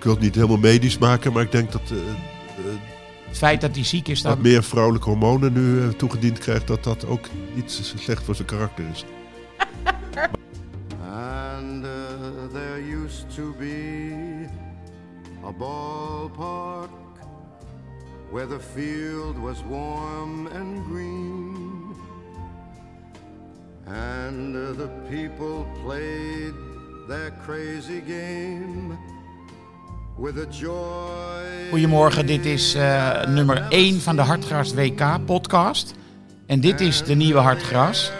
Ik wil het niet helemaal medisch maken, maar ik denk dat uh, Het feit dat hij ziek is, wat dan... meer vrouwelijke hormonen nu uh, toegediend krijgt, dat dat ook niet zo slecht voor zijn karakter is. And uh, there used to be a ballpark where the field was warm and green. And uh, the people played their crazy game. Goedemorgen, dit is eh, nummer 1 van de Hartgras WK podcast. En dit is de nieuwe Hartgras.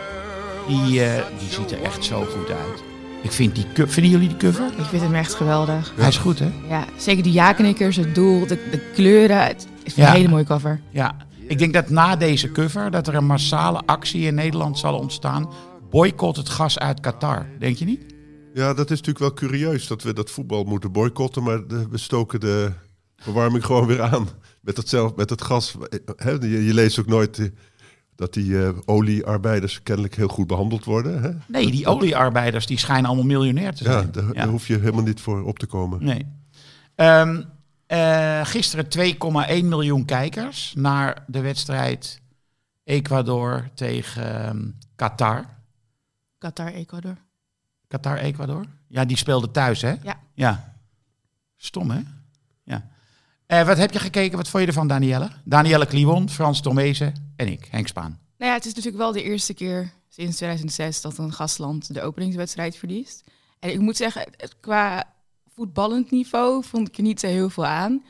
Die, eh, die ziet er echt zo goed uit. Ik vind die co- Vinden jullie die cover? Ik vind hem echt geweldig. Hij is goed, hè? Ja, zeker de jakenikkers, het doel, de, de kleuren. Het is Ja. een hele mooie cover. Ja. Ik denk dat na deze cover dat er een massale actie in Nederland zal ontstaan. Boycott het gas uit Qatar. Denk je niet? Ja, dat is natuurlijk wel curieus dat we dat voetbal moeten boycotten, maar de- we stoken de verwarming gewoon weer aan met, hetzelfde, met het gas. Je, je leest ook nooit eh, dat die eh, oliearbeiders kennelijk heel goed behandeld worden. Hè? Nee, die oliearbeiders die schijnen allemaal miljonair te Ja, zijn. daar, daar hoef je helemaal niet voor op te komen. Nee. Ehm, eh, gisteren 2,1 miljoen kijkers naar de wedstrijd Ecuador tegen ehm, Qatar. Qatar, Ecuador. Qatar-Ecuador? Ja, die speelde thuis, hè? Ja. Ja. Stom, hè? Ja. Eh, wat heb je gekeken? Wat vond je ervan, Danielle? Danielle Kliwon, Frans Tomezen en ik, Henk Spaan. Nou ja, het is natuurlijk wel de eerste keer sinds 2006 dat een gastland de openingswedstrijd verliest. En ik moet zeggen, het- qua voetballend niveau vond ik er niet zo heel veel aan.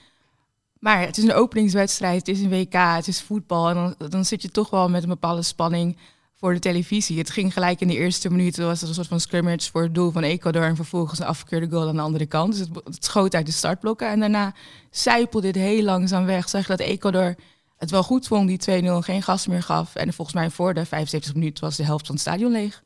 Maar het is een openingswedstrijd, het is een WK, het is voetbal. En dan, dan zit je toch wel met een bepaalde spanning voor de televisie. Het ging gelijk in de eerste minuut, er was een soort van scrimmage voor het doel van Ecuador. En vervolgens een afgekeurde goal aan de andere kant. Dus het, het schoot uit de startblokken. En daarna zijpelde dit heel langzaam weg. Zag je dat Ecuador het wel goed vond, die 2-0 geen gas meer gaf. En volgens mij voor de 75 minuten was de helft van het stadion leeg.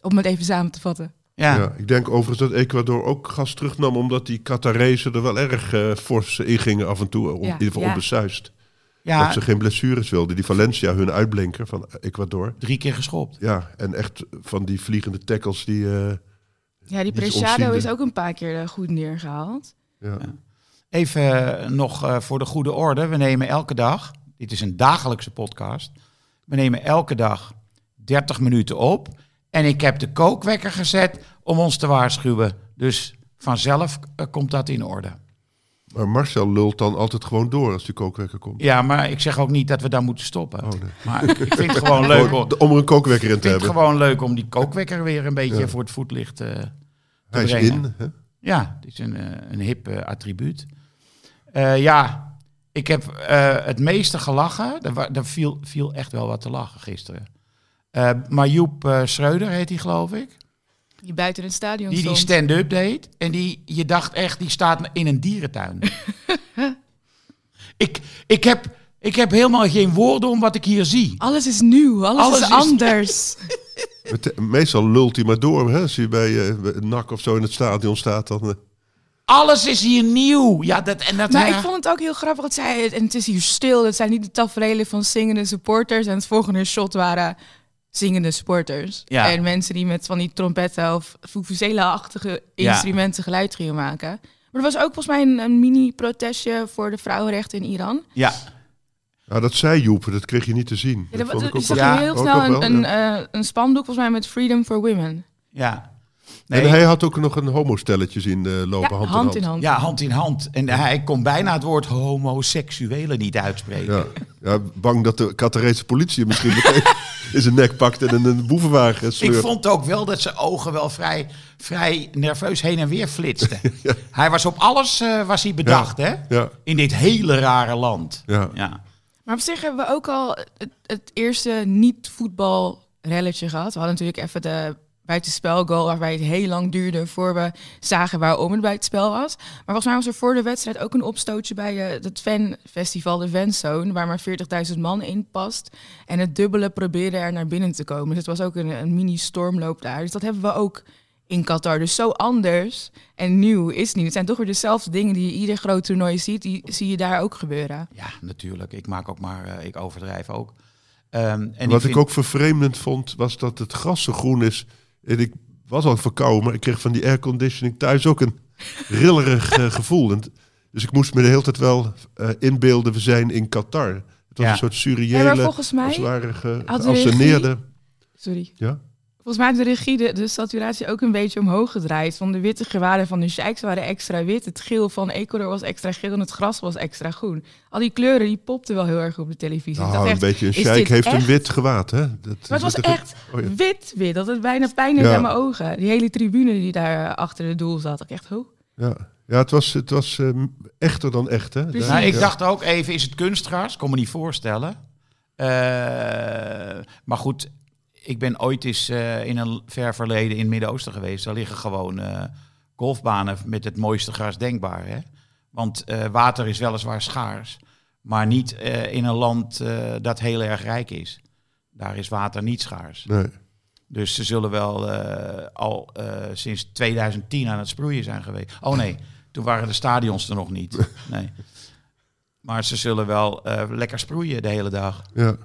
Om het even samen te vatten. Ja. Ja, ik denk overigens dat Ecuador ook gas terugnam, omdat die Qatarezen er wel erg eh fors ingingen af en toe, om, Ja, in ieder geval ja. onbesuist. Ja, Dat ze geen blessures wilden. Die Valencia, hun uitblinker van Ecuador. drie keer geschopt. Ja, en echt van die vliegende tackles die... eh, Ja, die Preciado is ook een paar keer eh, goed neergehaald. ja. Even eh, nog eh, voor de goede orde. We nemen elke dag, dit is een dagelijkse podcast. We nemen elke dag 30 minuten op. En ik heb de kookwekker gezet om ons te waarschuwen. Dus vanzelf komt dat in orde. Maar Marcel lult dan altijd gewoon door als die kookwekker komt. Ja, maar ik zeg ook niet dat we daar moeten stoppen. Oh, nee. Maar ik vind het gewoon leuk om, er een kookwekker in ik te vind het hebben. gewoon leuk om die kookwekker weer een beetje Ja. voor het voetlicht eh, te Hij is brengen. in. Hè? Ja, het is een, eh, een hip eh, attribuut. Ja, ik heb het meeste gelachen. Er, er viel, viel echt wel wat te lachen gisteren. Maar Joep Schreuder heet hij, geloof ik. Die buiten het stadion Die die stond. stand-up deed. En die, je dacht echt, die staat in een dierentuin. ik, ik, heb, ik heb helemaal geen woorden om wat ik hier zie. Alles is nieuw, alles, Alles is is- anders. Het- Meestal lult hij maar door. Hè? Als hij bij eh, bij NAC of zo in het stadion staat, dan... eh, Alles is hier nieuw. Ja, dat, en dat, maar ja. ik vond het ook heel grappig dat zij... En het is hier stil, het zijn niet de tafereelen van zingende supporters. En het volgende shot waren zingende supporters. Ja. En mensen die met van die trompetten of vuvuzela-achtige Ja. instrumenten geluid gingen maken. Maar er was ook volgens mij een, een mini-protestje voor de vrouwenrechten in Iran. ja, Ja, dat zei Joep, dat kreeg je niet te zien. Ja, Dat dat, vond ik ook zag wel- heel snel wel, een, een, ja. eh, een spandoek volgens mij met Freedom for Women. ja. Nee, En hij had ook nog een homostelletje zien eh, lopen, Ja, hand, in hand. Ja, hand in hand. En hij kon bijna het woord homoseksuele niet uitspreken. Ja. ja, bang dat de Catarese politie hem misschien meteen in zijn nek pakt en in een boevenwagen Ik vond ook wel dat zijn ogen wel vrij, vrij nerveus heen en weer flitsten. Hij was op alles eh, was hij bedacht, hè? Ja, In dit hele rare land. ja. Ja. Maar op zich hebben we ook al het, het eerste niet-voetbal-relletje gehad. We hadden natuurlijk even de buitenspelgoal waarbij het heel lang duurde voor we zagen waarom het buitenspel was. Maar volgens mij was er voor de wedstrijd ook een opstootje bij eh, het fanfestival, de Fanzone, waar maar 40.000 man in past. En het dubbele probeerde er naar binnen te komen. Dus het was ook een, een mini-stormloop daar. Dus dat hebben we ook in Qatar. Dus zo anders en nieuw is het niet. Het zijn toch weer dezelfde dingen die je ieder groot toernooi ziet, die zie je daar ook gebeuren. ja, natuurlijk. Ik maak ook maar, eh, ik overdrijf ook. Ehm, en Wat ik, vind- ook vervreemdend vond, was dat het gras zo groen is. En ik was al verkouden, maar ik kreeg van die airconditioning thuis ook een rillerig eh, gevoel. En, dus ik moest me de hele tijd wel eh, inbeelden, we zijn in Qatar. Het was Ja. een soort Ja, surreële, maar volgens mij als het ware ge-. Sorry. Ja? Volgens mij heeft de regie de, de saturatie ook een beetje omhoog gedraaid. Van de witte gewaden van de Sheiks waren extra wit. Het geel van Ecuador was extra geel en het gras was extra groen. Al die kleuren die popten wel heel erg op de televisie. Ik Nou, dacht een echt, beetje een sheik heeft een wit gewaad, hè? Dat, Maar het was echt Oh, ja. wit wit. Dat het bijna pijn deed Ja. aan mijn ogen. Die hele tribune die daar achter het doel zat. Ik echt, oh. Ja, ja het was, het was eh, echter dan echt, hè? Precies. Nou, ik Ja. dacht ook even, is het kunstgras? Kon me niet voorstellen. Eh, maar goed, ik ben ooit eens eh, in een ver verleden in het Midden-Oosten geweest. Daar liggen gewoon eh, golfbanen met het mooiste gras denkbaar. Hè? Want eh, water is weliswaar schaars, maar niet in een land dat heel erg rijk is. Daar is water niet schaars. Nee. Dus ze zullen wel al sinds 2010 aan het sproeien zijn geweest. Oh nee, toen waren de stadions er nog niet. Nee. Maar ze zullen wel lekker sproeien de hele dag. Ja.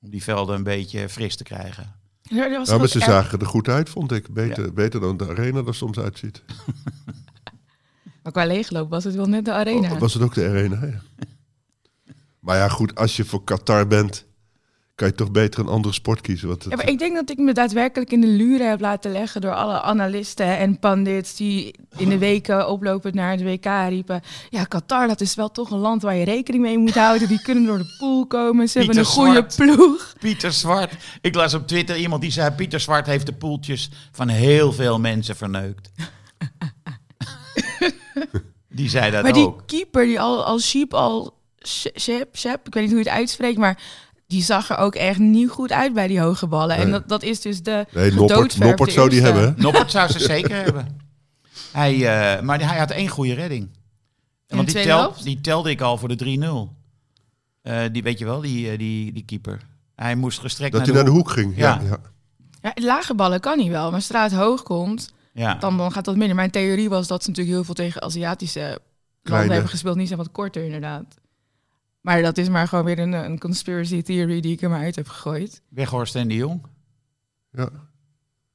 Om die velden een beetje fris te krijgen. Ja, dat was Ja, maar ze zagen er goed uit, vond ik. Beter, beter dan de arena er soms uitziet. Maar qua leegloop was het wel net de arena. Oh, was het ook de arena? Ja. Maar ja, goed, als je voor Qatar bent, kan je toch beter een andere sport kiezen. Want het, Ja, maar ik denk dat ik me daadwerkelijk in de luren heb laten leggen door alle analisten en pandits die in de weken oplopend naar het WK riepen. Ja, Qatar, dat is wel toch een land waar je rekening mee moet houden. Die kunnen door de pool komen. Ze hebben een goede Zwart. ploeg. Pieter Zwart. Ik las op Twitter iemand die zei... Pieter Zwart heeft de poeltjes van heel veel mensen verneukt. die zei dat maar die ook. keeper, die al, al Sheep, al Shep, Shep, ik weet niet hoe je het uitspreekt, maar die zag er ook echt niet goed uit bij die hoge ballen. En dat, dat is dus de nee, Noppert, zou die hebben. hè? Noppert zou ze zeker hebben. Hij, eh, maar hij had één goede redding. de Want die, tel, die telde ik al voor de 3-0. Eh, die weet je wel, die, eh, die, die keeper. Hij moest gestrekt Dat naar, hij naar de hoek. hoek ging. Ja. Ja. Ja. Ja, lage ballen kan hij wel, maar het hoog komt, Ja. dan, dan gaat dat minder. Mijn theorie was dat ze natuurlijk heel veel tegen Aziatische landen Kleine. hebben gespeeld. Die zijn wat korter inderdaad. Maar dat is maar gewoon weer een, een conspiracy theory die ik er maar uit heb gegooid. Weghorst en de Jong. Ja.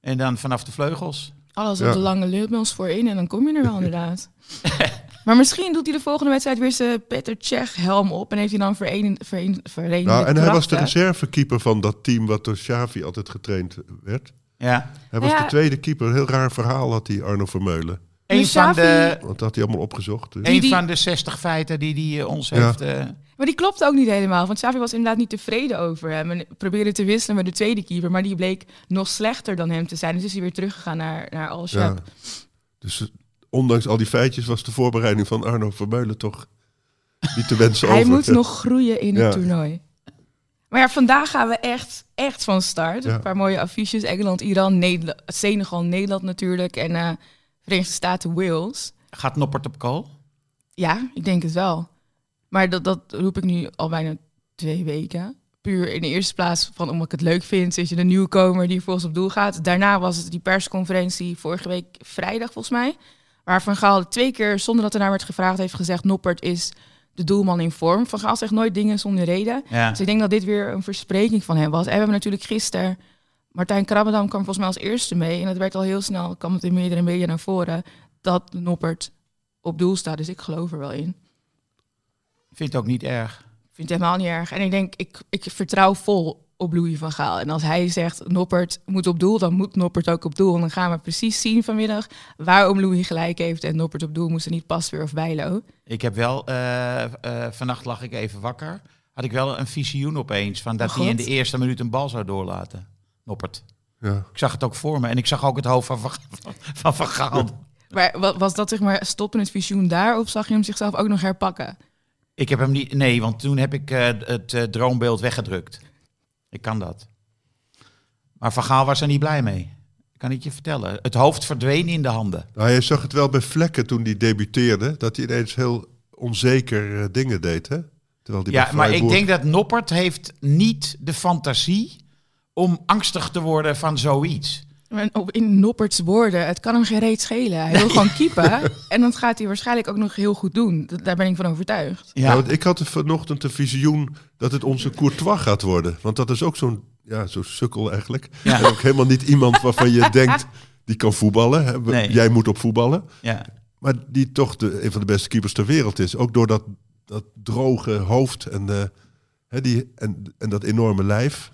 En dan vanaf de vleugels. Alles Ja. op de lange luchtmils voorin en dan kom je er wel inderdaad. maar misschien doet hij de volgende wedstrijd weer zijn Peter Cech helm op en heeft hij dan vereen, vereen, Nou, en hij was de reservekeeper van dat team wat door Xavi altijd getraind werd. Ja. Hij was Ja. de tweede keeper. Een heel raar verhaal had die Arno Vermeulen. Een van, Xavi- de, Want dat had hij allemaal opgezocht. Dus. een van de 60 feiten die, die eh, ons Ja. heeft... eh, Maar die klopt ook niet helemaal. Want Xavi was inderdaad niet tevreden over hem. En probeerde te wisselen met de tweede keeper. Maar die bleek nog slechter dan hem te zijn. Dus is hij weer teruggegaan naar, naar Al Ja. Dus eh, ondanks al die feitjes was de voorbereiding van Arno Vermeulen toch niet te wensen Hij over. moet Ja. nog groeien in Ja. het toernooi. Maar ja, vandaag gaan we echt, echt van start. Ja. Een paar mooie affiches. Engeland, Iran, Nederland, Senegal, Nederland natuurlijk. En eh Verenigde Staten, Wales. gaat Noppert op kool? Ja, ik denk het wel. Maar dat, dat roep ik nu al bijna twee weken. Puur in de eerste plaats van omdat ik het leuk vind. Is je de nieuwkomer die volgens op doel gaat. Daarna was het die persconferentie vorige week vrijdag volgens mij. Waar Van Gaal twee keer zonder dat er naar werd gevraagd heeft gezegd... Noppert is de doelman in vorm. Van Gaal zegt nooit dingen zonder reden. Ja. Dus ik denk dat dit weer een verspreking van hem was. En we hebben natuurlijk gisteren... Martijn Krabbedam kwam volgens mij als eerste mee. En het werd al heel snel, kwam het in meerdere media naar voren... dat Noppert op doel staat. Dus ik geloof er wel in. Vind het ook niet erg. vind het helemaal niet erg. En ik denk, ik, ik vertrouw vol op Louis van Gaal. En als hij zegt, Noppert moet op doel, dan moet Noppert ook op doel. En dan gaan we precies zien vanmiddag waarom Louis gelijk heeft. En Noppert op doel moest er niet pas weer of Bijlo. Ik heb wel, eh, eh, vannacht lag ik even wakker. Had ik wel een visioen opeens van dat Oh, hij in de eerste minuut een bal zou doorlaten. Noppert. Ja. Ik zag het ook voor me en ik zag ook het hoofd van Van, van, van Gaal. Maar wa- was dat zeg maar stoppen het visioen daar? Of zag je hem zichzelf ook nog herpakken? Ik heb hem niet, nee, want toen heb ik eh, het eh, droombeeld weggedrukt. Ik kan dat. Maar Van Gaal was er niet blij mee. Ik kan het je vertellen. Het hoofd verdween in de handen. Nou, je zag het wel bij Vlekken toen hij debuteerde, dat hij ineens heel onzeker eh, dingen deed, hè? Terwijl hij Ja, maar ik denk dat Noppert heeft niet de fantasie om angstig te worden van zoiets. In Nopperts woorden, het kan hem geen reet schelen. Hij wil gewoon keepen. En dat gaat hij waarschijnlijk ook nog heel goed doen. Daar ben ik van overtuigd. Ja, want ik had vanochtend een visioen dat het onze Courtois gaat worden. Want dat is ook zo'n ja, zo'n sukkel eigenlijk. Ja. En ook helemaal niet iemand waarvan je denkt, die kan voetballen. Nee. Jij moet op voetballen. ja. Maar die toch de, een van de beste keepers ter wereld is. Ook door dat, dat droge hoofd en, eh, hè, die, en, en dat enorme lijf.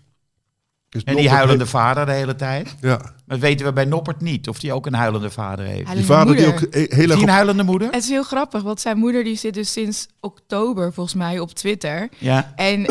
Is En die huilende vader de hele tijd. Ja, Maar weten we bij Noppert niet of hij ook een huilende vader heeft. die Huilende vader die moeder. ook he- heel erg hij een huilende moeder? Het is heel grappig, want zijn moeder die zit dus sinds oktober volgens mij op Twitter. Ja. En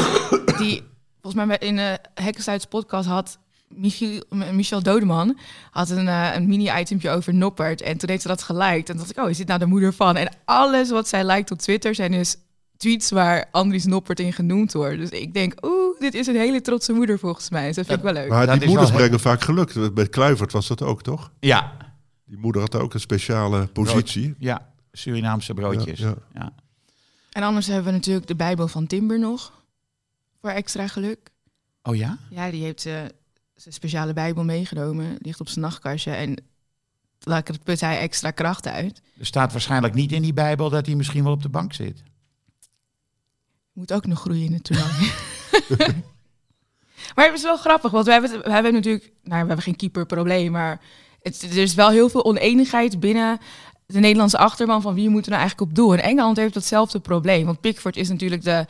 die, volgens mij in de Hekkenstuits podcast had Michiel, Michel Dodeman had een, eh, een mini-itempje over Noppert. En toen heeft ze dat geliked. En dacht ik, oh, is dit nou de moeder van? En alles wat zij liked op Twitter zijn dus tweets waar Andries Noppert in genoemd wordt. Dus ik denk, oeh, dit is een hele trotse moeder volgens mij. Dus dat vind ik wel leuk. Maar die moeders brengen vaak geluk. Bij Kluivert was dat ook, toch? Ja. Die moeder had ook een speciale positie. Ja. Surinaamse broodjes. Ja, Ja, ja. En anders hebben we natuurlijk de Bijbel van Timber nog. Voor extra geluk. Oh ja? Ja, die heeft eh, zijn speciale Bijbel meegenomen. Die ligt op zijn nachtkastje. En daar put hij extra kracht uit. Er staat waarschijnlijk niet in die Bijbel dat hij misschien wel op de bank zit. Moet ook nog groeien toernooi. maar het is wel grappig, want we hebben, we hebben natuurlijk... Nou, we hebben geen keeperprobleem, maar... Het, er is wel heel veel oneenigheid binnen de Nederlandse achterban... van wie moeten nou eigenlijk op doel. En Engeland heeft datzelfde probleem. Want Pickford is natuurlijk de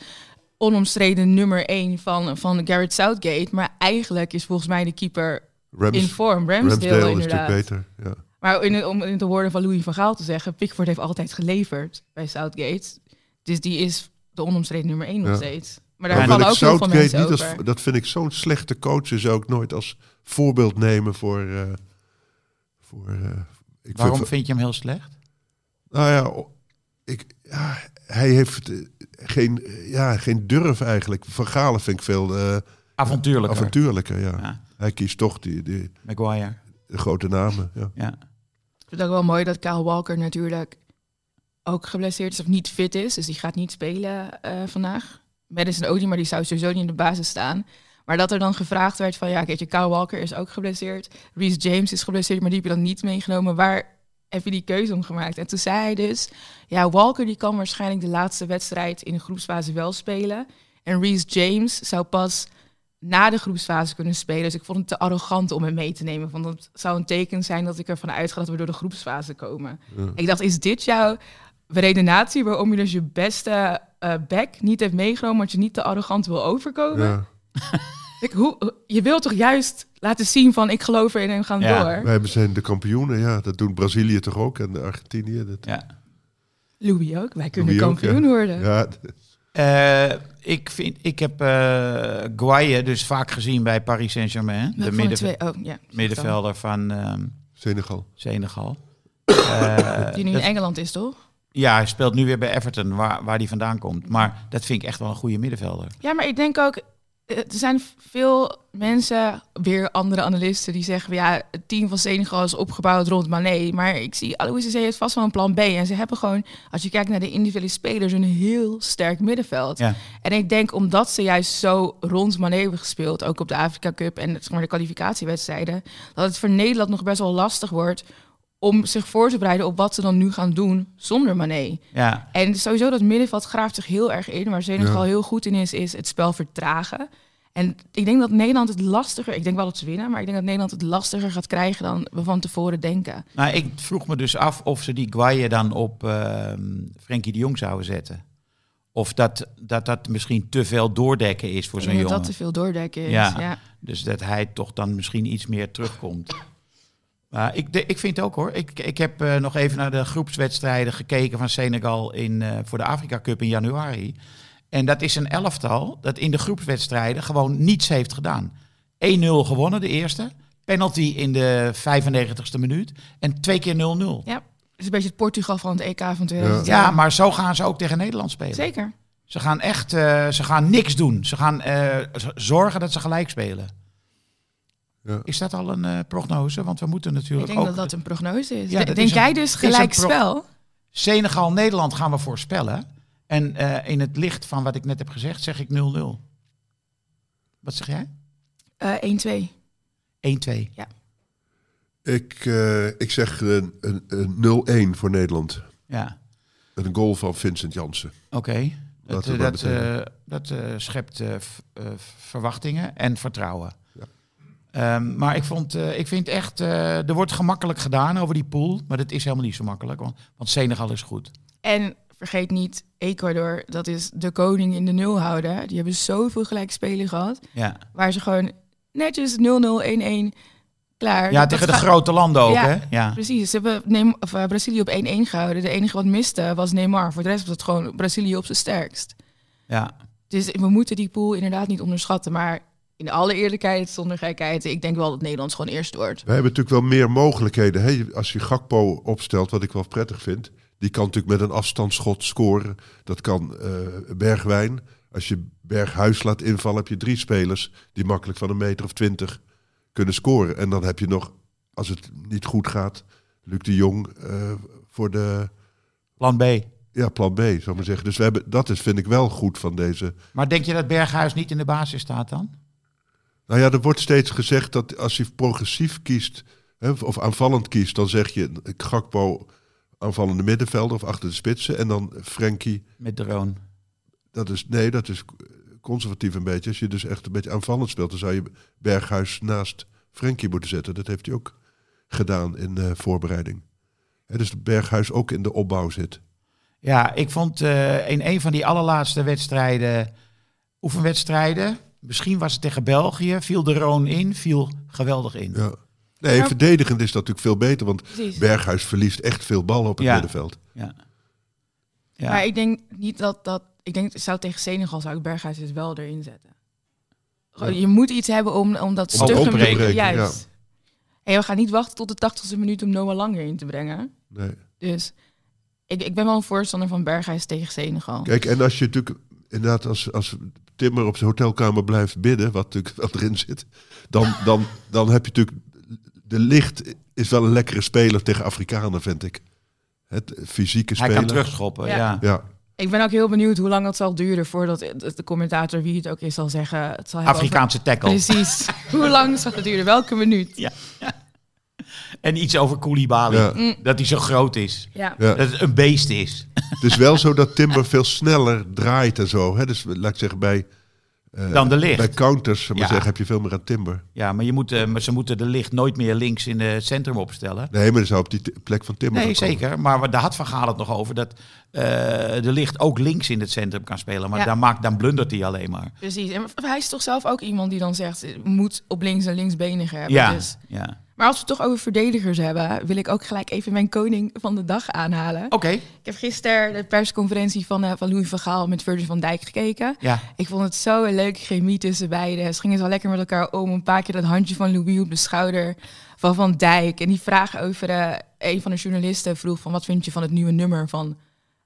onomstreden nummer één van, van Garrett Southgate. Maar eigenlijk is volgens mij de keeper Rams, in vorm. Ramsdale, Ramsdale is inderdaad. natuurlijk beter. Ja. Maar in, om in de woorden van Louis van Gaal te zeggen, Pickford heeft altijd geleverd bij Southgate. Dus die is de onomstreden nummer één nog Ja. steeds. Maar daar vallen ook heel veel mensen niet over. als, dat vind ik zo'n slechte coach. Zou ik nooit als voorbeeld nemen voor. eh, voor eh, ik Waarom vind, vind je hem heel slecht? nou ja, ik, ja, hij heeft eh, geen, ja, geen durf eigenlijk. Van Galen vind ik veel eh, Avontuurlijker. avontuurlijker. Ja. Ja. Hij kiest toch die, die, Maguire. de grote namen. Ja. Ja. Ik vind het ook wel mooi dat Kyle Walker natuurlijk ook geblesseerd is of niet fit is. Dus die gaat niet spelen eh, vandaag. Madison ook niet, maar die zou sowieso niet in de basis staan. Maar dat er dan gevraagd werd van, ja, kijk, je Kyle Walker is ook geblesseerd. Reece James is geblesseerd, maar die heb je dan niet meegenomen. Waar heb je die keuze om gemaakt? En toen zei hij dus, ja, Walker die kan waarschijnlijk de laatste wedstrijd in de groepsfase wel spelen. En Reece James zou pas na de groepsfase kunnen spelen. Dus ik vond het te arrogant om hem mee te nemen. Want dat zou een teken zijn dat ik ervan uitga dat we door de groepsfase komen. Ik dacht, is dit jouw redenatie waarom je dus je beste eh back niet heeft meegenomen, want je niet te arrogant wil overkomen? Ja. Ik, hoe, je wilt toch juist laten zien van ik geloof erin en we gaan Ja. door. Wij zijn de kampioenen. Ja. Dat doen Brazilië toch ook en Argentinië. Dat, ja. Louis ook, wij kunnen Louis ook, kampioen ja. worden. ja, Eh, ik, vind, ik heb eh Guaye dus vaak gezien bij Paris Saint-Germain. De twee? Oh, ja. middenvelder van ehm, Senegal. Senegal. Eh, Die nu in dat- Engeland is, toch? Ja, hij speelt nu weer bij Everton, waar, waar hij vandaan komt. Maar dat vind ik echt wel een goede middenvelder. Ja, maar ik denk ook, eh, er zijn veel mensen, weer andere analisten, die zeggen, ja, het team van Senegal is opgebouwd rond Mané. Maar ik zie, Alois Cissé heeft vast wel een plan B. En ze hebben gewoon, als je kijkt naar de individuele spelers, een heel sterk middenveld. Ja. En ik denk, omdat ze juist zo rond Mané hebben gespeeld, ook op de Afrika Cup en zeg maar, de kwalificatiewedstrijden, dat het voor Nederland nog best wel lastig wordt om zich voor te bereiden op wat ze dan nu gaan doen zonder Mané. Ja, En sowieso dat middenveld graaft zich heel erg in. Waar Senegal Ja. heel goed in is, is het spel vertragen. En ik denk dat Nederland het lastiger... Ik denk wel dat ze winnen, maar ik denk dat Nederland het lastiger gaat krijgen dan we van tevoren denken. nou, ik vroeg me dus af of ze die Guaye dan op ehm Frenkie de Jong zouden zetten. Of dat, dat dat misschien te veel doordekken is voor Ik zo'n denk dat jongen. dat te veel doordekken is. Ja. Ja. Dus dat hij toch dan misschien iets meer terugkomt. Maar ik, de- ik vind ook hoor. Ik, ik heb eh, nog even naar de groepswedstrijden gekeken van Senegal in, eh, voor de Afrika Cup in januari. En dat is een elftal dat in de groepswedstrijden gewoon niets heeft gedaan. 1-0 gewonnen, de eerste. Penalty in de 95ste minuut. En twee keer 0-0. Ja. Het is een beetje het Portugal van het EK van 2000. Ja, maar zo gaan ze ook tegen Nederland spelen. Zeker. Ze gaan echt, eh, ze gaan niks doen. Ze gaan eh, zorgen dat ze gelijk spelen. Ja. Is dat al een eh, prognose? Want we moeten Ik natuurlijk denk ook... dat dat een prognose is. Ja, De- dat denk is een- jij dus gelijk pro- spel? Senegal-Nederland gaan we voorspellen. En eh, in het licht van wat ik net heb gezegd, zeg ik 0-0. Wat zeg jij? Eh 1-2. 1-2. Ik, eh, ik zeg een, een, een 0-1 voor Nederland. Ja, Met een goal van Vincent Jansen. oké. Dat, maar dat, eh, dat eh, schept verwachtingen en vertrouwen. Ehm, maar ik, vond, eh, ik vind echt, eh, er wordt gemakkelijk gedaan over die pool. Maar dat is helemaal niet zo makkelijk, want, want Senegal is goed. En vergeet niet, Ecuador, dat is de koning in de nul houden. Die hebben zoveel gelijkspelen gehad. Ja, Waar ze gewoon netjes 0-0, 1-1, klaar. ja Dat- tegen dat de grote landen ook, Ja. hè? Ja. Precies, ze hebben Neym- of, eh, Brazilië op 1-1 gehouden. De enige wat miste was Neymar. Voor de rest was het gewoon Brazilië op zijn sterkst. ja. Dus we moeten die pool inderdaad niet onderschatten. Maar in alle eerlijkheid, zonder gekheid, ik denk wel dat Nederland gewoon eerst wordt. Wij hebben natuurlijk wel meer mogelijkheden. Hè? Als je Gakpo opstelt, wat ik wel prettig vind. Die kan natuurlijk met een afstandsschot scoren. Dat kan eh, Bergwijn. Als je Berghuis laat invallen, heb je drie spelers die makkelijk van een meter of twintig kunnen scoren. En dan heb je nog, als het niet goed gaat, Luc de Jong eh, voor de Plan B. ja, plan B, zou ik maar zeggen. Dus we hebben, dat is, vind ik wel goed van deze. Maar denk je dat Berghuis niet in de basis staat dan? Nou ja, er wordt steeds gezegd dat als je progressief kiest, hè, of aanvallend kiest, dan zeg je Gakpo aanvallende middenvelder of achter de spitsen. En dan Frenkie, Met Droon. dat is, nee, dat is conservatief een beetje. Als je dus echt een beetje aanvallend speelt, dan zou je Berghuis naast Frenkie moeten zetten. Dat heeft hij ook gedaan in de voorbereiding. Hè, dus Berghuis ook in de opbouw zit. Ja, ik vond eh, in een van die allerlaatste wedstrijden, oefenwedstrijden, misschien was het tegen België, viel de Roon in, viel geweldig in. Ja. Nee, Ja. verdedigend is dat natuurlijk veel beter, want Precies. Berghuis verliest echt veel ballen op het Ja. middenveld. Ja. Ja. Maar ik denk niet dat dat... Ik denk, zou tegen Senegal zou ik Berghuis dus wel erin zetten. Je moet iets hebben om, om dat Om open te breken, Juist. En we gaan niet wachten tot de 80ste minuut om Noah Lang erin te brengen. Nee. Dus ik, ik ben wel een voorstander van Berghuis tegen Senegal. Kijk, en als je natuurlijk inderdaad als, als Timmer op zijn hotelkamer blijft bidden, wat natuurlijk wel erin zit, dan, dan, dan heb je natuurlijk de licht is wel een lekkere speler tegen Afrikanen, vind ik. Het fysieke Hij speler. kan terugschoppen, Ja. ja. Ja, Ik ben ook heel benieuwd hoe lang het zal duren voordat de commentator, wie het ook is, zal zeggen... Het zal Afrikaanse tackle. Precies. hoe lang zal het duren? Welke minuut? Ja. En iets over Koulibaly. Ja. Mm. Dat hij zo groot is. Ja. ja. Dat het een beest is. Het is wel zo dat Timber veel sneller draait en zo. Hè? Dus laat ik zeggen, bij, eh, Dan de licht. bij counters maar Ja. zeggen, heb je veel meer aan Timber. Ja, maar, je moet, eh, maar ze moeten de licht nooit meer links in het centrum opstellen. Nee, maar dan zou op die plek van Timber Nee, komen. zeker. Maar daar had Van Gaal het nog over dat eh, de licht ook links in het centrum kan spelen. Maar Ja. dan, maakt, dan blundert hij alleen maar. Precies. En hij is toch zelf ook iemand die dan zegt, moet op links en linksbenigen hebben. Ja, Dus. ja. Maar als we het toch over verdedigers hebben, wil ik ook gelijk even mijn koning van de dag aanhalen. Oké, Ik heb gisteren de persconferentie van, eh, van Louis van Gaal met Virgil van Dijk gekeken. ja. Ik vond het zo een leuke chemie tussen beiden. Ze gingen zo lekker met elkaar om. Een paar keer dat handje van Louis op de schouder van Van Dijk. En die vraag over eh, een van de journalisten vroeg van... wat vind je van het nieuwe nummer van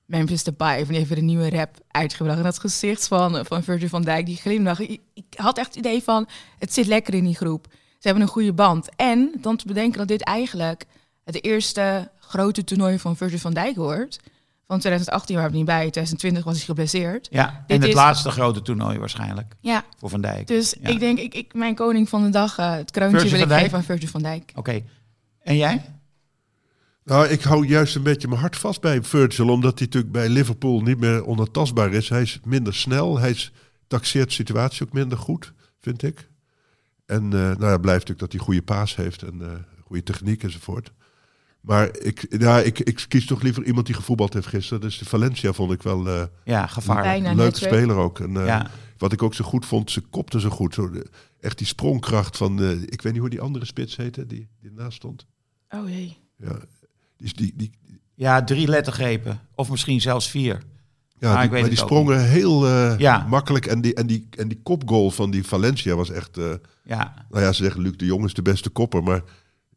Memphis Depay? Van even de nieuwe rap uitgebracht. En dat gezicht van, van Virgil van Dijk, die glimlach. Ik, ik had echt het idee van, het zit lekker in die groep. Ze hebben een goede band. En dan te bedenken dat dit eigenlijk het eerste grote toernooi van Virgil van Dijk wordt... Van 2018 waren we niet bij, 2020 was hij geblesseerd. ja. En Dit het is- laatste grote toernooi waarschijnlijk Ja, voor Van Dijk. dus Ja. ik denk, ik, ik, mijn koning van de dag, eh, het kroontje Virgil wil ik geven aan Virgil van Dijk. Oké. En jij? Nou, ik hou juist een beetje mijn hart vast bij Virgil, omdat hij natuurlijk bij Liverpool niet meer onontastbaar is. Hij is minder snel, hij is, taxeert de situatie ook minder goed, vind ik. En eh, nou ja, blijft natuurlijk dat hij goede paas heeft en eh, goede techniek enzovoort. Maar ik, ja, ik, ik kies toch liever iemand die gevoetbald heeft gisteren. Dus de Valencia vond ik wel eh, Ja, gevaarlijk. Een leuke speler ook. En, eh, Ja. Wat ik ook zo goed vond, ze kopte zo goed. Zo, de- echt die sprongkracht van, eh, ik weet niet hoe die andere spits heette, die, die ernaast stond. Oh jee. Ja, die, die, die, Ja, drie lettergrepen. Of misschien zelfs vier. Ja, Maar die, ik weet maar die het ook sprongen heel eh, Ja. makkelijk. En die, en, die, en die kopgoal van die Valencia was echt... eh, Ja, nou ja, ze zeggen Luc de Jong is de beste kopper. Maar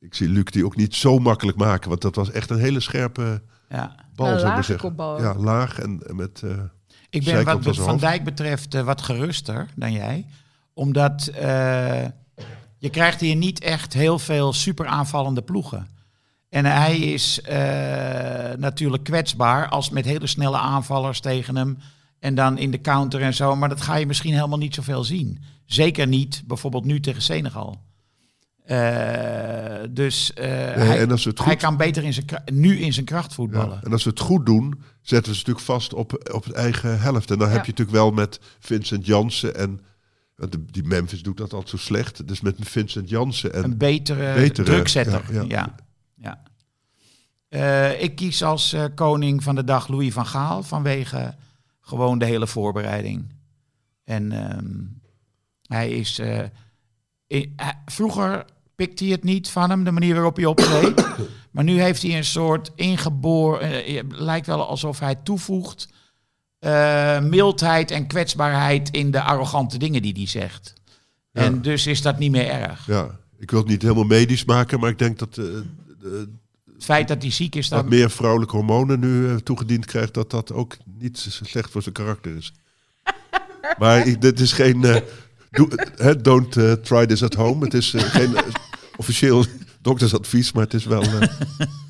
ik zie Luc die ook niet zo makkelijk maken. Want dat was echt een hele scherpe ja. bal, zou ik zeggen. kopbal. Ja, laag en en met... eh, Ik ben Zijkant wat van. Dijk betreft wat geruster dan jij. Omdat eh, je krijgt hier niet echt heel veel super aanvallende ploegen. En hij is eh, natuurlijk kwetsbaar als met hele snelle aanvallers tegen hem. En dan in de counter en zo. Maar dat ga je misschien helemaal niet zoveel zien. Zeker niet bijvoorbeeld nu tegen Senegal. Eh, dus eh, hij, en als kan beter in zijn, nu in zijn kracht Ja, voetballen. en als we het goed doen, zetten we ze natuurlijk vast op, op het eigen helft. En dan heb je natuurlijk wel met Vincent Jansen en die Memphis doet dat altijd zo slecht. Dus met Vincent Jansen en een betere, betere, drukzetter. ja. Eh, ik kies als eh, koning van de dag Louis van Gaal vanwege gewoon de hele voorbereiding. En ehm, hij is. eh, vroeger pikte hij het niet van hem, de manier waarop hij optreedt. maar nu heeft hij een soort ingeboren. het lijkt wel alsof hij toevoegt. mildheid en kwetsbaarheid in de arrogante dingen die hij zegt. Ja. En dus is dat niet meer erg. ja, ik wil het niet helemaal medisch maken, maar ik denk dat Het feit dat hij ziek is, dan... meer vrouwelijke hormonen nu eh, toegediend krijgt, dat dat ook niet slecht voor zijn karakter is. maar ik, dit is geen. eh, don't eh, try this at home. Het is geen officieel doktersadvies, maar het is wel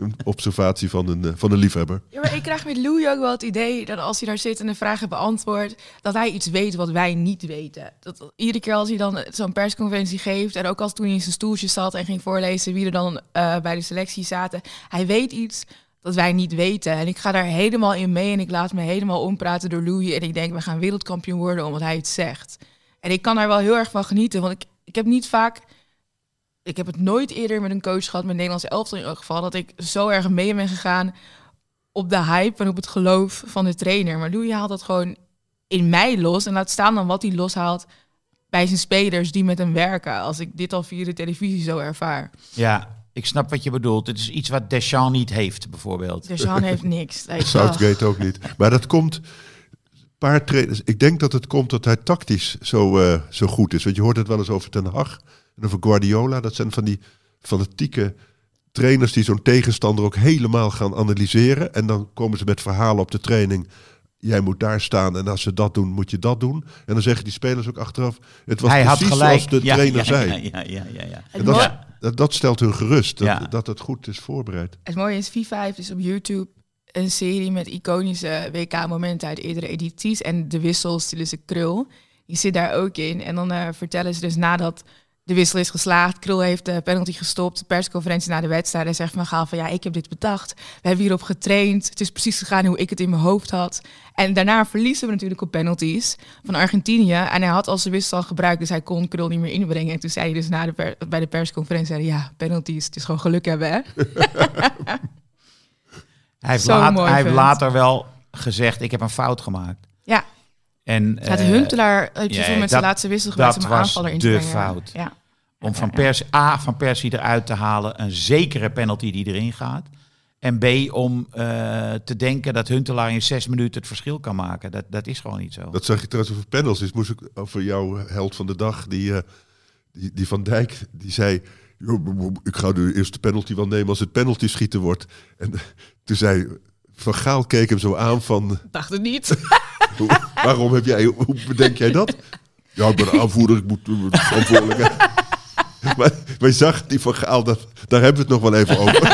een observatie van een, eh, van een liefhebber. Ja, maar ik krijg met Louis ook wel het idee dat als hij daar zit en de vragen beantwoordt, dat hij iets weet wat wij niet weten. Dat iedere keer als hij dan zo'n persconferentie geeft en ook als toen hij in zijn stoeltje zat en ging voorlezen wie er dan eh, bij de selectie zaten, hij weet iets dat wij niet weten. En ik ga daar helemaal in mee en ik laat me helemaal ompraten door Louis en ik denk we gaan wereldkampioen worden omdat hij het zegt. En ik kan daar wel heel erg van genieten, want ik, ik heb niet vaak ik heb het nooit eerder met een coach gehad, met Nederlands elftal in elk geval, dat ik zo erg mee ben gegaan op de hype en op het geloof van de trainer. Maar Louis haalt dat gewoon in mij los en laat staan dan wat hij loshaalt bij zijn spelers die met hem werken. Als ik dit al via de televisie zo ervaar. Ja, ik snap wat je bedoelt. Het is iets wat Deschamps niet heeft, bijvoorbeeld. Jean heeft niks. Southgate ook niet. Maar dat komt. Paar trainers. Ik denk dat het komt dat hij tactisch zo, eh, zo goed is. Want je hoort het wel eens over Ten Hag en over Guardiola. Dat zijn van die fanatieke trainers die zo'n tegenstander ook helemaal gaan analyseren. En dan komen ze met verhalen op de training. Jij moet daar staan en als ze dat doen, moet je dat doen. En dan zeggen die spelers ook achteraf. Het was Hij had precies gelijk. zoals de Ja, trainer ja, zei. Ja, ja, ja, ja. En dat, dat, dat stelt hun gerust. Dat, Ja. dat het goed is voorbereid. het mooie is, FIFA heeft dus op YouTube een serie met iconische WK-momenten uit eerdere edities. En de wissels, dus de krul, die zit daar ook in. En dan eh, vertellen ze dus nadat de wissel is geslaagd, Krul heeft de penalty gestopt, de persconferentie na de wedstrijd. En zegt Van Gaal van ja, ik heb dit bedacht. We hebben hierop getraind. Het is precies gegaan hoe ik het in mijn hoofd had. En daarna verliezen we natuurlijk op penalties van Argentinië. En hij had al zijn wissel al gebruikt, dus hij kon Krul niet meer inbrengen. En toen zei hij dus na de per- bij de persconferentie, zei hij, ja, penalties, het is gewoon geluk hebben hè. Hij heeft, laat- hij heeft later wel gezegd, ik heb een fout gemaakt. Ja, En, het eh, Huntelaar heeft ja, met dat- zijn laatste wissel gebruikt om een aanvaller in te de brengen. fout. Ja. Om van. Persie, A, van Persie eruit te halen, een zekere penalty die erin gaat. En B, om eh, te denken dat Huntelaar in zes minuten het verschil kan maken. Dat, dat is gewoon niet zo. Dat zag je trouwens over panels. Dus moest ik over jouw held van de dag, die, eh, die, die Van Dijk, die zei... "Jo, Ik ga de eerste penalty wel nemen als het penalty schieten wordt. En toen zei Van Gaal keek hem zo aan van... Dacht het niet. "Hoe- Waarom heb jij, hoe bedenk jij dat? Ja, ik ben de aanvoerder, ik moet uh, verantwoordelijk. maar, maar je zag die Van Gaal, dat, daar hebben we het nog wel even over.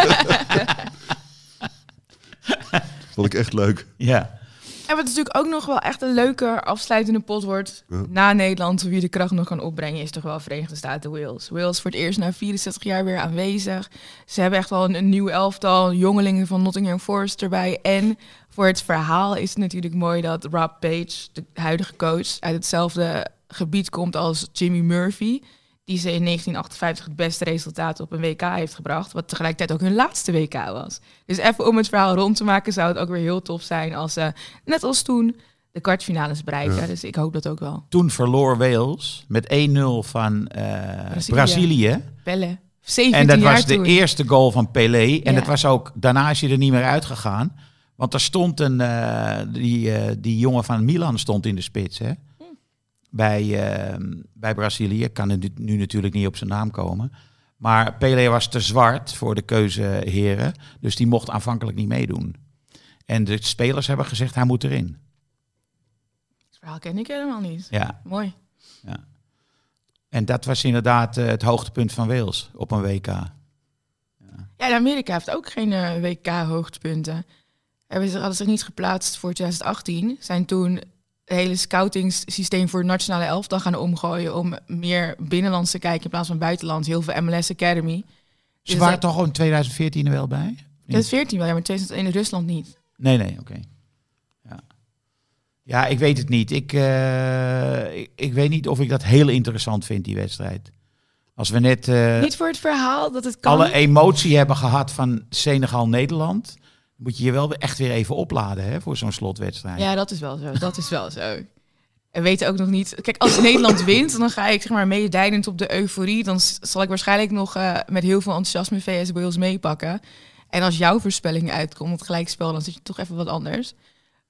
Vond ik echt leuk. Ja. En wat natuurlijk ook nog wel echt een leuke afsluitende pot wordt Ja. na Nederland, wie de kracht nog kan opbrengen, is toch wel Verenigde Staten Wales. Wales voor het eerst na 64 jaar weer aanwezig. Ze hebben echt wel een, een nieuw elftal, jongelingen van Nottingham Forest erbij. En voor het verhaal is het natuurlijk mooi dat Rob Page, de huidige coach, uit hetzelfde gebied komt als Jimmy Murphy. Die ze in 1958 het beste resultaat op een WK heeft gebracht. Wat tegelijkertijd ook hun laatste WK was. Dus even om het verhaal rond te maken, zou het ook weer heel tof zijn als ze, net als toen, de kwartfinales bereiken. Ja. Dus ik hoop dat ook wel. Toen verloor Wales met 1-0 van eh, Brazilië. Brazilië. Pelle. 17 En dat jaar was de eerste goal van Pelé. En het was ook, daarna is hij er niet meer uitgegaan. Want er stond een, eh, die, eh, die jongen van Milan stond in de spits. Hè? Bij, eh, bij Brazilië. Ik kan er nu- natuurlijk niet op zijn naam komen. Maar Pelé was te zwart voor de keuzeheren. Dus die mocht aanvankelijk niet meedoen. En de spelers hebben gezegd, hij moet erin. Het verhaal ken ik helemaal niet. Ja. Mooi. En dat was inderdaad eh, het hoogtepunt van Wales op een WK. Ja, en Amerika heeft ook geen eh, WK-hoogtepunten. Hebben ze hadden zich niet geplaatst voor 2018. Zijn toen het hele scoutingssysteem voor het nationale elftal gaan omgooien... om meer binnenlands te kijken in plaats van buitenlands. Heel veel MLS Academy. Ze Dus waren dat- toch al in 2014 er wel bij? 2014 wel, ja, maar 2000 in Rusland niet. Nee, nee, oké. Ja. ja, ik weet het niet. Ik, eh, ik, ik weet niet of ik dat heel interessant vind, die wedstrijd. Als we net eh, niet voor het verhaal dat het kan. alle emotie hebben gehad van Senegal-Nederland... moet je je wel echt weer even opladen hè, voor zo'n slotwedstrijd. Ja, dat is wel zo. Dat is wel zo. En weten ook nog niet. Kijk, als Nederland wint, dan ga ik zeg maar meedijnend op de euforie. Dan zal ik waarschijnlijk nog eh, met heel veel enthousiasme VS Wales meepakken. En als jouw voorspelling uitkomt, het gelijkspel, dan zit je toch even wat anders.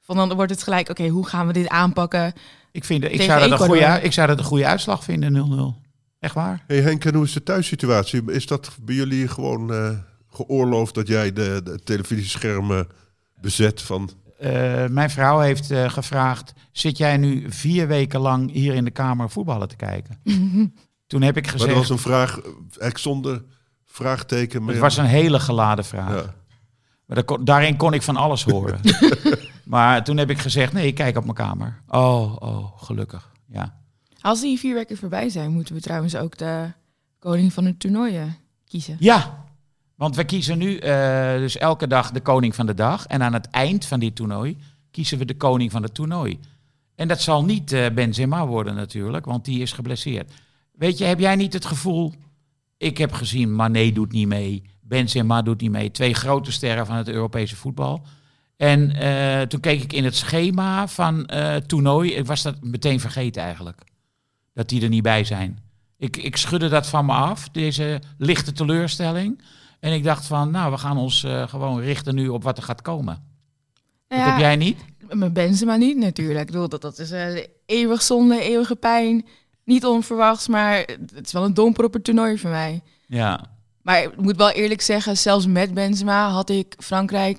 Van dan wordt het gelijk, oké, hoe gaan we dit aanpakken? Ik, vind, ik, zou dat een goede, ik zou dat een goede uitslag vinden, 0-0. Echt waar? Hey Henk, en hoe is de thuissituatie? Is dat bij jullie gewoon eh, geoorloofd dat jij de, de televisieschermen bezet van... Eh, mijn vrouw heeft eh, gevraagd: zit jij nu vier weken lang hier in de kamer voetballen te kijken? Toen heb ik Maar gezegd: dat was een vraag, eigenlijk zonder vraagteken. Maar het was een hele geladen vraag. ja. Maar daar kon- daarin kon ik van alles horen. maar toen heb ik gezegd: nee, ik kijk op mijn kamer. Oh, oh, gelukkig. Ja. Als die vier weken voorbij zijn, moeten we trouwens ook de koning van het toernooi eh, kiezen. ja, want we kiezen nu eh, dus elke dag de koning van de dag. En aan het eind van dit toernooi kiezen we de koning van het toernooi. En dat zal niet eh, Benzema worden natuurlijk, want die is geblesseerd. Weet je, heb jij niet het gevoel... Ik heb gezien, Mané doet niet mee, Benzema doet niet mee. Twee grote sterren van het Europese voetbal. En eh, toen keek ik in het schema van toernooi. Ik was dat meteen vergeten eigenlijk. Dat die er niet bij zijn. Ik, ik schudde dat van me af, deze lichte teleurstelling. En ik dacht van, nou, we gaan ons eh, gewoon richten nu op wat er gaat komen. Nou Dat heb jij niet? Mijn Benzema niet natuurlijk. Ik bedoel, dat, dat is eh, eeuwig zonde, eeuwige pijn. Niet onverwachts, maar het is wel een domper op het toernooi voor mij. Ja. Maar ik moet wel eerlijk zeggen, zelfs met Benzema had ik Frankrijk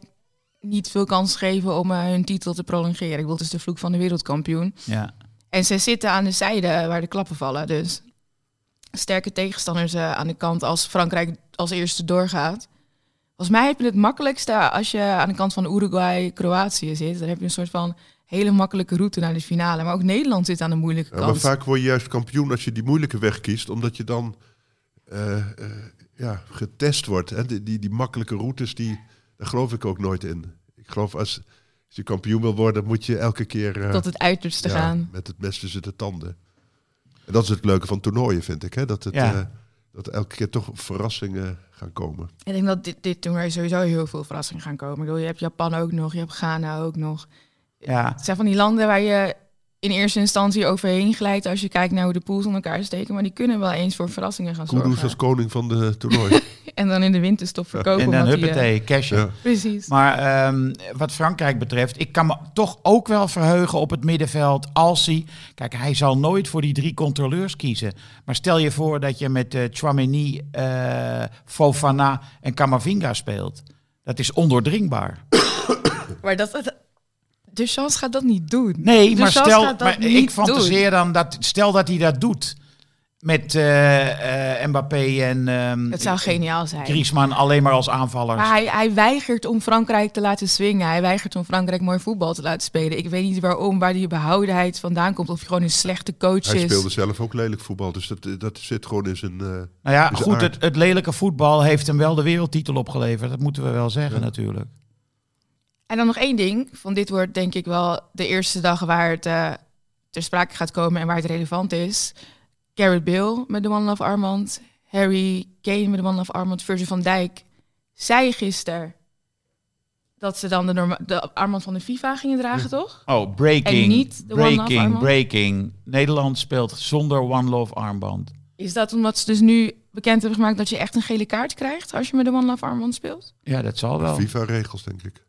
niet veel kans gegeven om eh, hun titel te prolongeren. Ik bedoel, het is de vloek van de wereldkampioen. Ja. En ze zitten aan de zijde waar de klappen vallen. Dus sterke tegenstanders eh, aan de kant als Frankrijk als eerste doorgaat. Volgens mij heb je het makkelijkste als je aan de kant van Uruguay-Kroatië zit. Dan heb je een soort van hele makkelijke route naar de finale. Maar ook Nederland zit aan de moeilijke Ja, maar kant. vaak word je juist kampioen als je die moeilijke weg kiest, omdat je dan eh, eh, ja, getest wordt. Hè? Die, die, die makkelijke routes, die, daar geloof ik ook nooit in. Ik geloof als, als je kampioen wil worden, moet je elke keer eh, Tot het uiterste ja, gaan. met het mes tussen de tanden. En dat is het leuke van toernooien, vind ik. Hè? Dat, het, Ja. eh, dat er elke keer toch verrassingen gaan komen. Ik denk dat dit, dit toernooi sowieso heel veel verrassingen gaan komen. Ik bedoel, je hebt Japan ook nog, je hebt Ghana ook nog. Ja. Het zijn van die landen waar je in eerste instantie overheen glijdt als je kijkt naar hoe de pools in elkaar steken. Maar die kunnen wel eens voor verrassingen gaan Kudus zorgen. als koning van de toernooi. En dan in de winterstop verkopen. En dan die, eh, huppatee, cashen. ja. Precies. Maar ehm, wat Frankrijk betreft, ik kan me toch ook wel verheugen op het middenveld als hij... Kijk, hij zal nooit voor die drie controleurs kiezen. Maar stel je voor dat je met eh Chouameni, eh, Fofana en Camavinga speelt. Dat is ondoordringbaar. Maar dat, de chance gaat dat niet doen. Nee, De maar stel, gaat dat maar ik fantaseer dan dat, stel dat hij dat doet met eh, eh, Mbappé en ehm, Het zou geniaal zijn. Griezmann alleen maar als aanvallers. Maar hij, hij weigert om Frankrijk te laten swingen. Hij weigert om Frankrijk mooi voetbal te laten spelen. Ik weet niet waarom, waar die behoudenheid vandaan komt. Of hij gewoon een slechte coach Hij is. speelde zelf ook lelijk voetbal, dus dat, dat zit gewoon in zijn... eh, Nou ja, goed, aard. het, het lelijke voetbal heeft hem wel de wereldtitel opgeleverd. Dat moeten we wel zeggen Ja. natuurlijk. En dan nog één ding. Van dit wordt denk ik wel de eerste dag waar het eh, ter sprake gaat komen en waar het relevant is. Garrett Bale met de One Love armband. Harry Kane met de One Love armband. Virgil van Dijk zei gisteren dat ze dan de, norma- de armband van de FIFA gingen dragen, toch? Oh, breaking. En niet de One Love breaking, armband? breaking. Nederland speelt zonder One Love armband. Is dat omdat ze dus nu bekend hebben gemaakt dat je echt een gele kaart krijgt als je met de One Love armband speelt? Ja, dat zal wel. FIFA-regels, denk ik.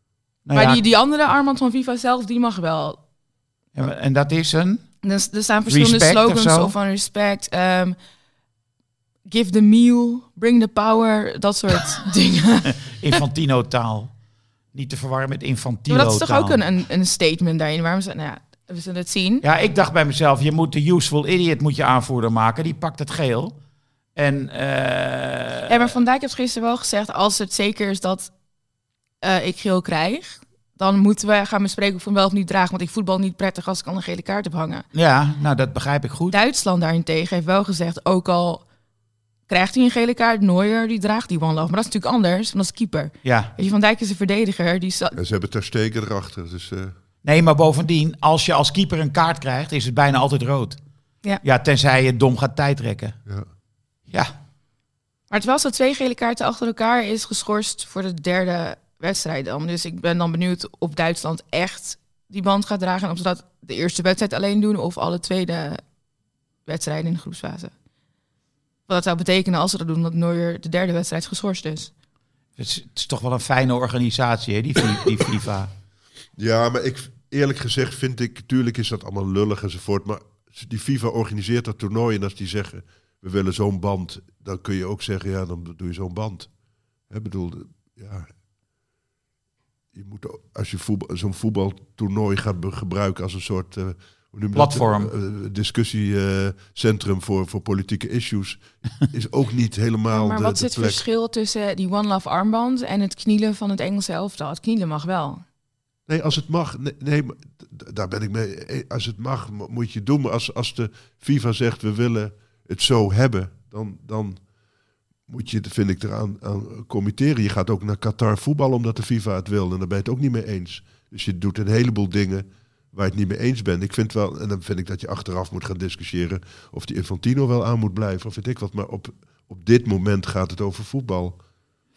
Nou maar ja, die, die andere armband van FIFA zelf, die mag wel. ja, en dat is een... Dus er staan verschillende of slogans zo? of van respect. ehm, give the meal, bring the power, dat soort dingen. Infantino taal. Niet te verwarren met infantilo Maar dat is toch taal. ook een, een, een statement daarin? Waarom ze, nou ja, we zullen het zien. Ja, ik dacht bij mezelf, je moet de useful idiot moet je aanvoerder maken. Die pakt het geel. En eh, Ja, maar Van Dijk heeft gisteren wel gezegd, als het zeker is dat eh, ik geel krijg, dan moeten we gaan bespreken of ik hem wel of niet draag. Want ik voetbal niet prettig als ik al een gele kaart heb hangen. ja, nou dat begrijp ik goed. Duitsland daarentegen heeft wel gezegd, ook al krijgt hij een gele kaart, Neuer die draagt die one love. Maar dat is natuurlijk anders, want dat is keeper. Ja, Weet je, Van Dijk is een verdediger. Die sta- En ze hebben Ter Stegen erachter. Dus, eh, nee, maar bovendien, als je als keeper een kaart krijgt, is het bijna altijd rood. Ja. ja tenzij je dom gaat tijdrekken. ja. Ja, Maar terwijl ze twee gele kaarten achter elkaar is geschorst voor de derde wedstrijd dan. Dus ik ben dan benieuwd of Duitsland echt die band gaat dragen. En of ze dat de eerste wedstrijd alleen doen of alle tweede wedstrijden in de groepsfase. Wat dat zou betekenen als ze dat doen, dat Neuer de derde wedstrijd geschorst is. het is, het is toch wel een fijne organisatie, hè, die, die FIFA. ja, maar ik, eerlijk gezegd vind ik... Tuurlijk is dat allemaal lullig enzovoort. Maar die FIFA organiseert dat toernooi. En als die zeggen, we willen zo'n band... Dan kun je ook zeggen, ja, dan doe je zo'n band. Ik bedoel, ja... Je moet, ook- als je voetbal, zo'n voetbaltoernooi gaat gebruiken als een soort... eh? Platform. Eh, eh, discussiecentrum voor, voor politieke issues... is ook niet helemaal maar de, wat de is het plek. verschil tussen die One Love armband en het knielen van het Engelse elftal? Het knielen mag wel. Nee, als het mag, nee, daar ben ik mee. Als het mag, mo- moet je het doen. Maar als, als de FIFA zegt we willen het zo hebben, dan, dan moet je, vind ik, eraan aan committeren. Je gaat ook naar Qatar voetballen omdat de FIFA het wil. En daar ben je het ook niet mee eens. Dus je doet een heleboel dingen waar je het niet mee eens bent. Ik vind wel, en dan vind ik dat je achteraf moet gaan discussiëren of die Infantino wel aan moet blijven of weet ik wat. Maar op, op dit moment gaat het over voetbal.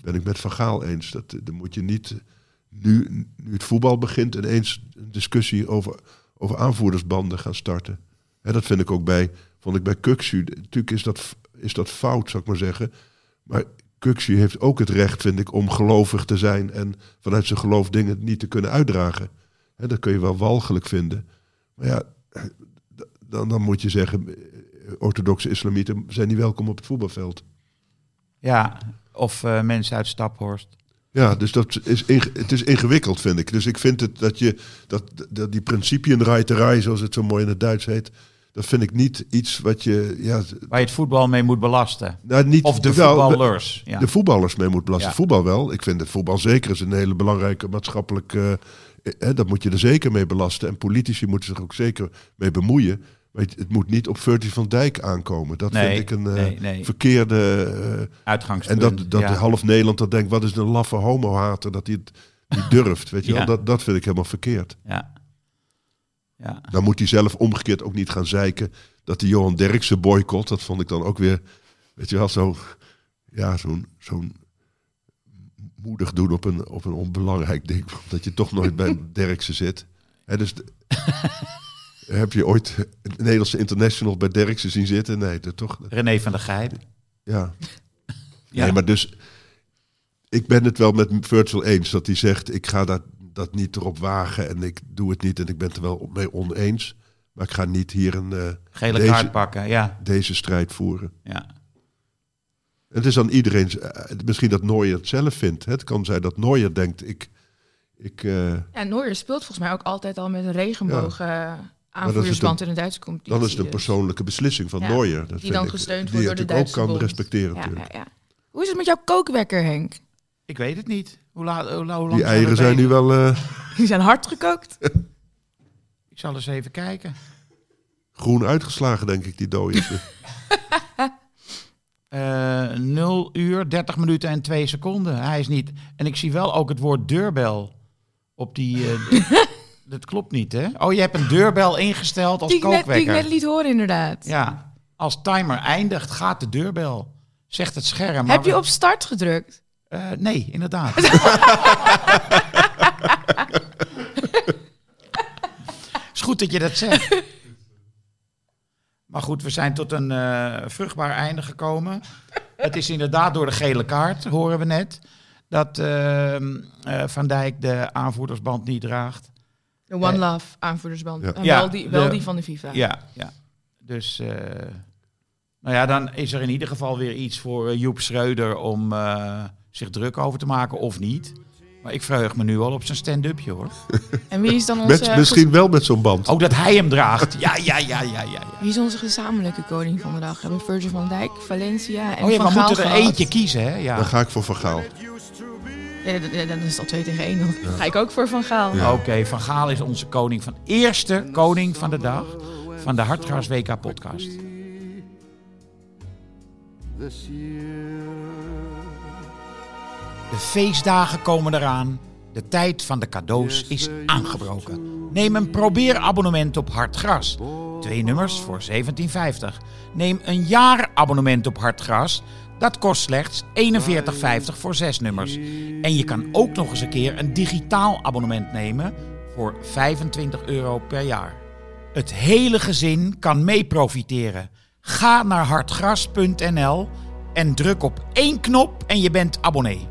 Ben ik met Van Gaal eens. Dat, dan moet je niet nu, nu het voetbal begint, ineens een discussie over, over aanvoerdersbanden gaan starten. Hè, dat vind ik ook bij, vond ik bij Kuxu. Natuurlijk is dat, is dat fout, zou ik maar zeggen. Maar Kuxu heeft ook het recht, vind ik, om gelovig te zijn en vanuit zijn geloof dingen niet te kunnen uitdragen. Dat kun je wel walgelijk vinden. Maar ja, dan, dan moet je zeggen, orthodoxe islamieten zijn niet welkom op het voetbalveld. Ja, of eh, mensen uit Staphorst. Ja, dus dat is het is ingewikkeld, vind ik. Dus ik vind het dat je dat, dat die principienreiterij, zoals het zo mooi in het Duits heet, dat vind ik niet iets wat je ja, Waar je het voetbal mee moet belasten. nou, niet Of de voetballers. Ja. de voetballers mee moet belasten. Ja. Voetbal wel. Ik vind het voetbal zeker is een hele belangrijke maatschappelijk. eh, eh, dat moet je er zeker mee belasten. En politici moeten zich ook zeker mee bemoeien. Maar het, het moet niet op Virgil van Dijk aankomen. Dat Nee, vind ik een eh, nee, nee. verkeerde. en Uitgangspunt. dat, dat ja. half Nederland dat denkt, wat is een laffe homohater dat hij het niet durft. Weet je wel? Dat, dat vind ik helemaal verkeerd. Ja. Ja. Dan moet hij zelf omgekeerd ook niet gaan zeiken dat die Johan Derksen boycott. Dat vond ik dan ook weer, weet je wel, zo, ja, zo'n zo'n moedig doen op een, op een onbelangrijk ding. Dat je toch nooit bij Derksen zit. Hè, dus de- heb je ooit een Nederlandse international bij Derksen zien zitten? Nee, dat toch. René van der Gijp. Ja. Ja. Nee, maar dus ik ben het wel met Virgil eens dat hij zegt ik ga dat, dat niet erop wagen en ik doe het niet en ik ben het er wel mee oneens. Maar ik ga niet hier een, eh, Gele Deze- kaart pakken. Ja. deze strijd voeren. ja. Het is aan iedereen, eh, misschien dat Neuer het zelf vindt. hè. Het kan zijn dat Neuer denkt ik, ik eh, Ja, speelt volgens mij ook altijd al met een regenboog een- aanvoerdersband in de Duitse competitie. dan is het een dus. persoonlijke beslissing van Ja, Neuer. Dat die vind dan ik, gesteund die wordt door de ik ook Duitse kan bond. respecteren Ja, natuurlijk. ja, ja. Hoe is het met jouw kookwekker, Henk? Ik weet het niet. Hoe, la, hoe, la- hoe lang Die eieren zijn nu wel eh, Die zijn hard gekookt. Ik zal eens even kijken. groen uitgeslagen, denk ik, die dooiers. Eh 0 uur, 30 minuten en 2 seconden. Hij is niet. En ik zie wel ook het woord deurbel op die. eh, dat klopt niet, hè? Oh, je hebt een deurbel ingesteld als Die ik, net, die ik kookwekker. net liet horen, inderdaad. Ja. Als timer eindigt, gaat de deurbel. Zegt het scherm. maar Heb je op start gedrukt? Eh, nee, inderdaad. is goed dat je dat zegt. Maar goed, we zijn tot een eh, vruchtbaar einde gekomen. Het is inderdaad door de gele kaart, horen we net, dat ehm, eh, Van Dijk de aanvoerdersband niet draagt. De One Love aanvoerdersband. Ja. En wel, die, wel de- die van de FIFA. Ja, ja. Dus, eh, nou ja, dan is er in ieder geval weer iets voor Joep Schreuder om eh, zich druk over te maken of niet. Maar ik verheug me nu al op zijn stand-upje hoor. En wie is dan onze, Met, misschien wel met zo'n band. Ook dat hij hem draagt. Ja, ja, ja, ja, ja. ja. wie is onze gezamenlijke koning van de dag? We hebben Virgil van Dijk, Valencia en Oh ja, Van we Gaal moeten er gehad. eentje kiezen hè. Ja. Dan ga ik voor Van Gaal. Ja, dan- is het al twee tegen één. Dan ga ik ook voor Van Gaal. Ja. Oké, Van Gaal is onze koning van eerste koning van de dag van de Hartgras WK podcast. De feestdagen komen eraan. De tijd van de cadeaus is aangebroken. Neem een probeerabonnement op Hartgras. Twee nummers voor 17,50. Neem een jaarabonnement op Hartgras. Dat kost slechts 41,50 voor zes nummers. En je kan ook nog eens een keer een digitaal abonnement nemen voor 25 euro per jaar. Het hele gezin kan mee profiteren. Ga naar hartgras.nl en druk op één knop en je bent abonnee.